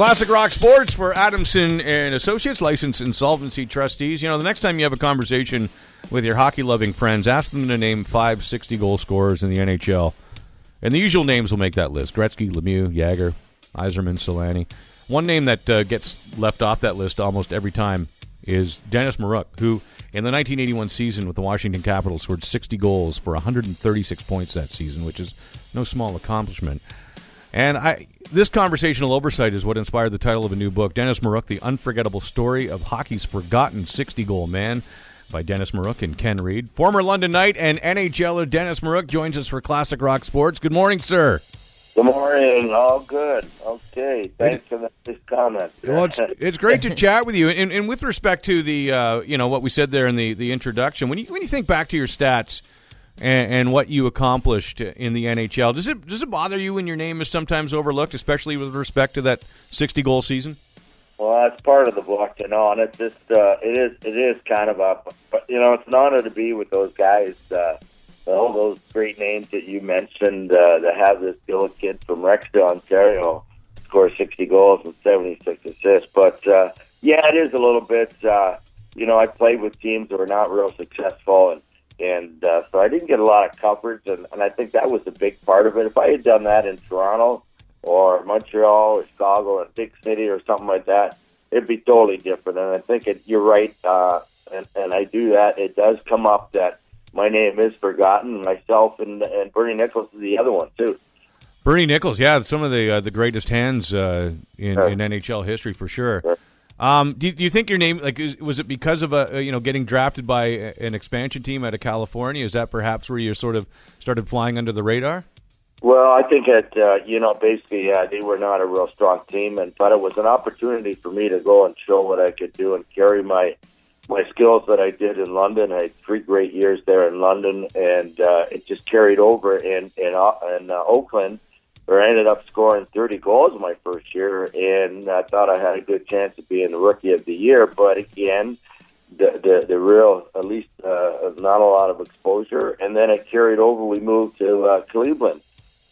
Classic Rock Sports for Adamson and Associates, licensed insolvency trustees. You know, the next time you have a conversation with your hockey loving friends, ask them to name five 60 goal scorers in the NHL. And the usual names will make that list Gretzky, Lemieux, Jagr, Yzerman, Selanne. One name that uh, gets left off that list almost every time is Dennis Maruk, who in the 1981 season with the Washington Capitals scored 60 goals for 136 points that season, which is no small accomplishment. And I, this conversational oversight is what inspired the title of a new book, Dennis Maruk, The Unforgettable Story of Hockey's Forgotten 60 Goal Man, by Dennis Maruk and Ken Reid. Former London Knight and NHLer Dennis Maruk joins us for Classic Rock Sports. Good morning, sir. Good morning. All good. Okay. Thanks for this comment. Well, it's, it's great to chat with you. And, and with respect to the, uh, you know, what we said there in the, the introduction, when you when you think back to your stats and, and what you accomplished in the NHL, does it does it bother you when your name is sometimes overlooked, especially with respect to that sixty goal season? Well, that's part of the book, you know, and it's just uh, it is it is kind of a, but you know, it's an honor to be with those guys. Uh, all those great names that you mentioned uh, that have this little kid from Rexdale, Ontario, score 60 goals and 76 assists. But uh, yeah, it is a little bit. Uh, you know, I played with teams that were not real successful, and and uh, so I didn't get a lot of coverage, and, and I think that was a big part of it. If I had done that in Toronto or Montreal or Chicago, a big city or something like that, it'd be totally different. And I think it, you're right, uh, and and I do that. It does come up that my name is forgotten. Myself and and Bernie Nicholls is the other one too. Bernie Nicholls, yeah, some of the uh, the greatest hands uh, in, sure. in NHL history for sure. sure. Um, do, do, you think your name like is, was it because of a you know getting drafted by an expansion team out of California? Is that perhaps where you sort of started flying under the radar? Well, I think that uh, you know basically yeah, they were not a real strong team, and but it was an opportunity for me to go and show what I could do and carry my my skills that I did in London. I had three great years there in London, and uh, it just carried over in in, uh, in uh, Oakland, I ended up scoring 30 goals my first year, and I thought I had a good chance of being the rookie of the year. But again, the the, the real at least uh, not a lot of exposure, and then it carried over. We moved to uh, Cleveland.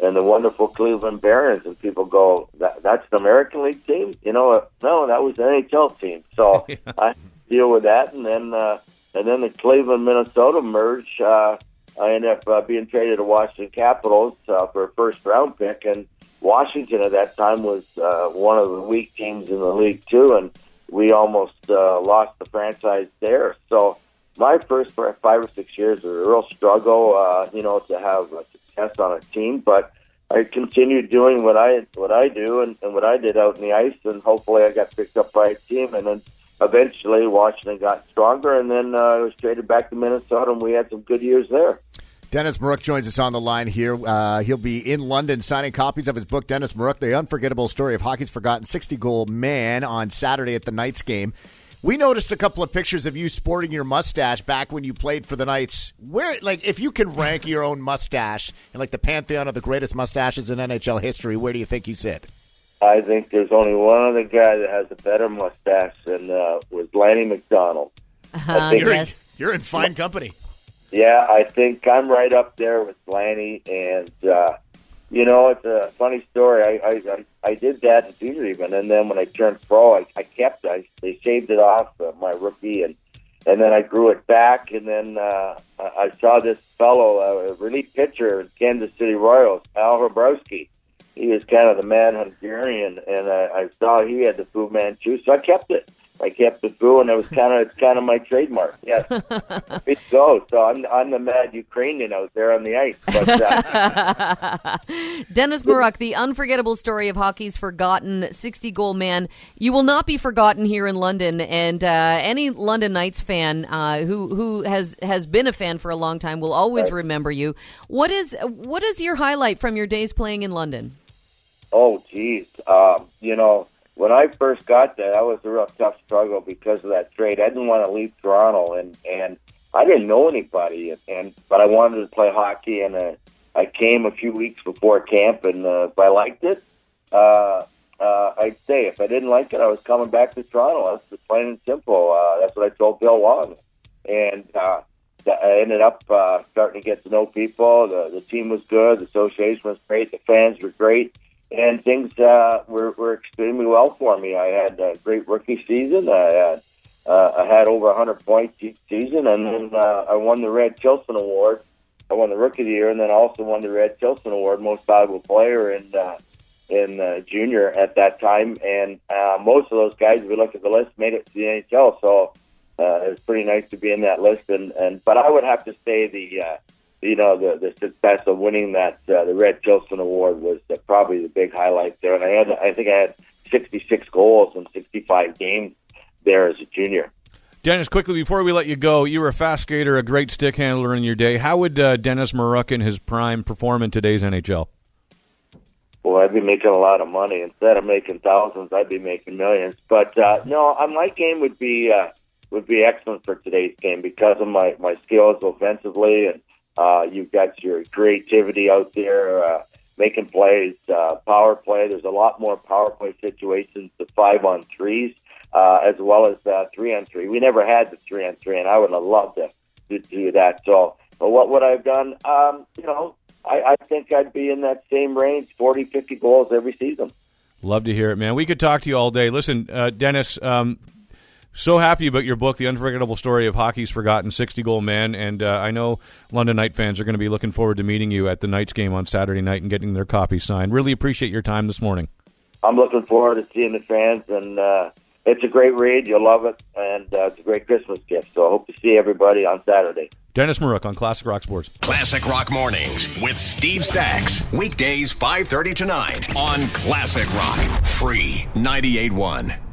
And the wonderful Cleveland Barons, and people go, that, "That's an American League team?" You know, no, that was an NHL team. So yeah. I deal with that, and then uh, and then the Cleveland Minnesota merge. Uh, I ended up uh, being traded to Washington Capitals uh, for a first round pick, and Washington at that time was uh, one of the weak teams in the league too, and we almost uh, lost the franchise there. So my first five or six years was a real struggle, uh, you know, to have a success on a team, but. I continued doing what I what I do and, and what I did out in the ice, and hopefully I got picked up by a team. And then eventually Washington got stronger, and then uh, I was traded back to Minnesota, and we had some good years there. Dennis Maruk joins us on the line here. Uh, he'll be in London signing copies of his book, Dennis Maruk, The Unforgettable Story of Hockey's Forgotten 60 Goal Man, on Saturday at the Knights game. We noticed a couple of pictures of you sporting your mustache back when you played for the Knights. Where, like, if you can rank your own mustache in like the pantheon of the greatest mustaches in NHL history, where do you think you sit? I think there's only one other guy that has a better mustache than uh, was Lanny McDonald. Uh, you're, yes. in, you're in fine company. Yeah, I think I'm right up there with Lanny, and uh, you know it's a funny story. I I, I, I did that in Peterman, and then when I turned pro, I, I kept I they shaved it off uh, my rookie, and and then I grew it back, and then uh, I saw this fellow, uh, a relief pitcher in Kansas City Royals, Al Hrabosky he was kind of the mad Hungarian, and I, I saw he had the Fu Manchu, so I kept it. I kept the Fu, and it was kind of it's kind of my trademark. Yes, it goes. So I'm I'm the mad Ukrainian out there on the ice. But, uh, Dennis Maruk, the unforgettable story of hockey's forgotten 60 goal man. You will not be forgotten here in London, and uh, any London Knights fan uh, who who has has been a fan for a long time will always right. remember you. What is what is your highlight from your days playing in London? Oh, geez. Um, you know, when I first got there, that was a real tough struggle because of that trade. I didn't want to leave Toronto, and and I didn't know anybody, and, and but I wanted to play hockey, and uh, I came a few weeks before camp, and uh, if I liked it, uh, uh, I'd stay. If I didn't like it, I was coming back to Toronto. That's just plain and simple. Uh, that's what I told Bill Long, and uh, I ended up uh, starting to get to know people. The the team was good. The association was great. The fans were great and things uh, were, were extremely well for me. I had a great rookie season. I had uh, I had over 100 points each season, and then uh, I won the Red Tilson Award. I won the Rookie of the Year, and then I also won the Red Tilson Award, Most Valuable Player in uh, in uh, junior at that time. And uh, most of those guys, if we look at the list, made it to the NHL. So uh, it was pretty nice to be in that list. And, and but I would have to say the uh, you know the the success of winning that uh, the Red Tilson Award was uh, probably the big highlight there. And I had I think I had 66 goals in 65 games there as a junior. Dennis, quickly before we let you go, you were a fast skater, a great stick handler in your day. How would uh, Dennis Maruk in his prime perform in today's NHL? Well, I'd be making a lot of money instead of making thousands. I'd be making millions. But uh, no, uh, my game would be uh, would be excellent for today's game because of my my skills offensively, and uh, you've got your creativity out there. Uh, making plays, uh, power play. There's a lot more power play situations, the five on threes uh, as well as uh, three on three. We never had the three on three, and I would have loved to, to do that. So, but what would I have done? Um, you know, I, I think I'd be in that same range, 40, 50 goals every season. Love to hear it, man. We could talk to you all day. Listen, uh, Dennis, um, so happy about your book, The Unforgettable Story of Hockey's Forgotten 60 Goal Man. And uh, I know London Knight fans are going to be looking forward to meeting you at the Knights game on Saturday night and getting their copy signed. Really appreciate your time this morning. I'm looking forward to seeing the fans and uh, it's a great read. You'll love it, and uh, it's a great Christmas gift. So I hope to see everybody on Saturday. Dennis Maruk on Classic Rock Sports. Classic Rock Mornings with Steve Stax. Weekdays 5.30 to 9 on Classic Rock. Free 98.1.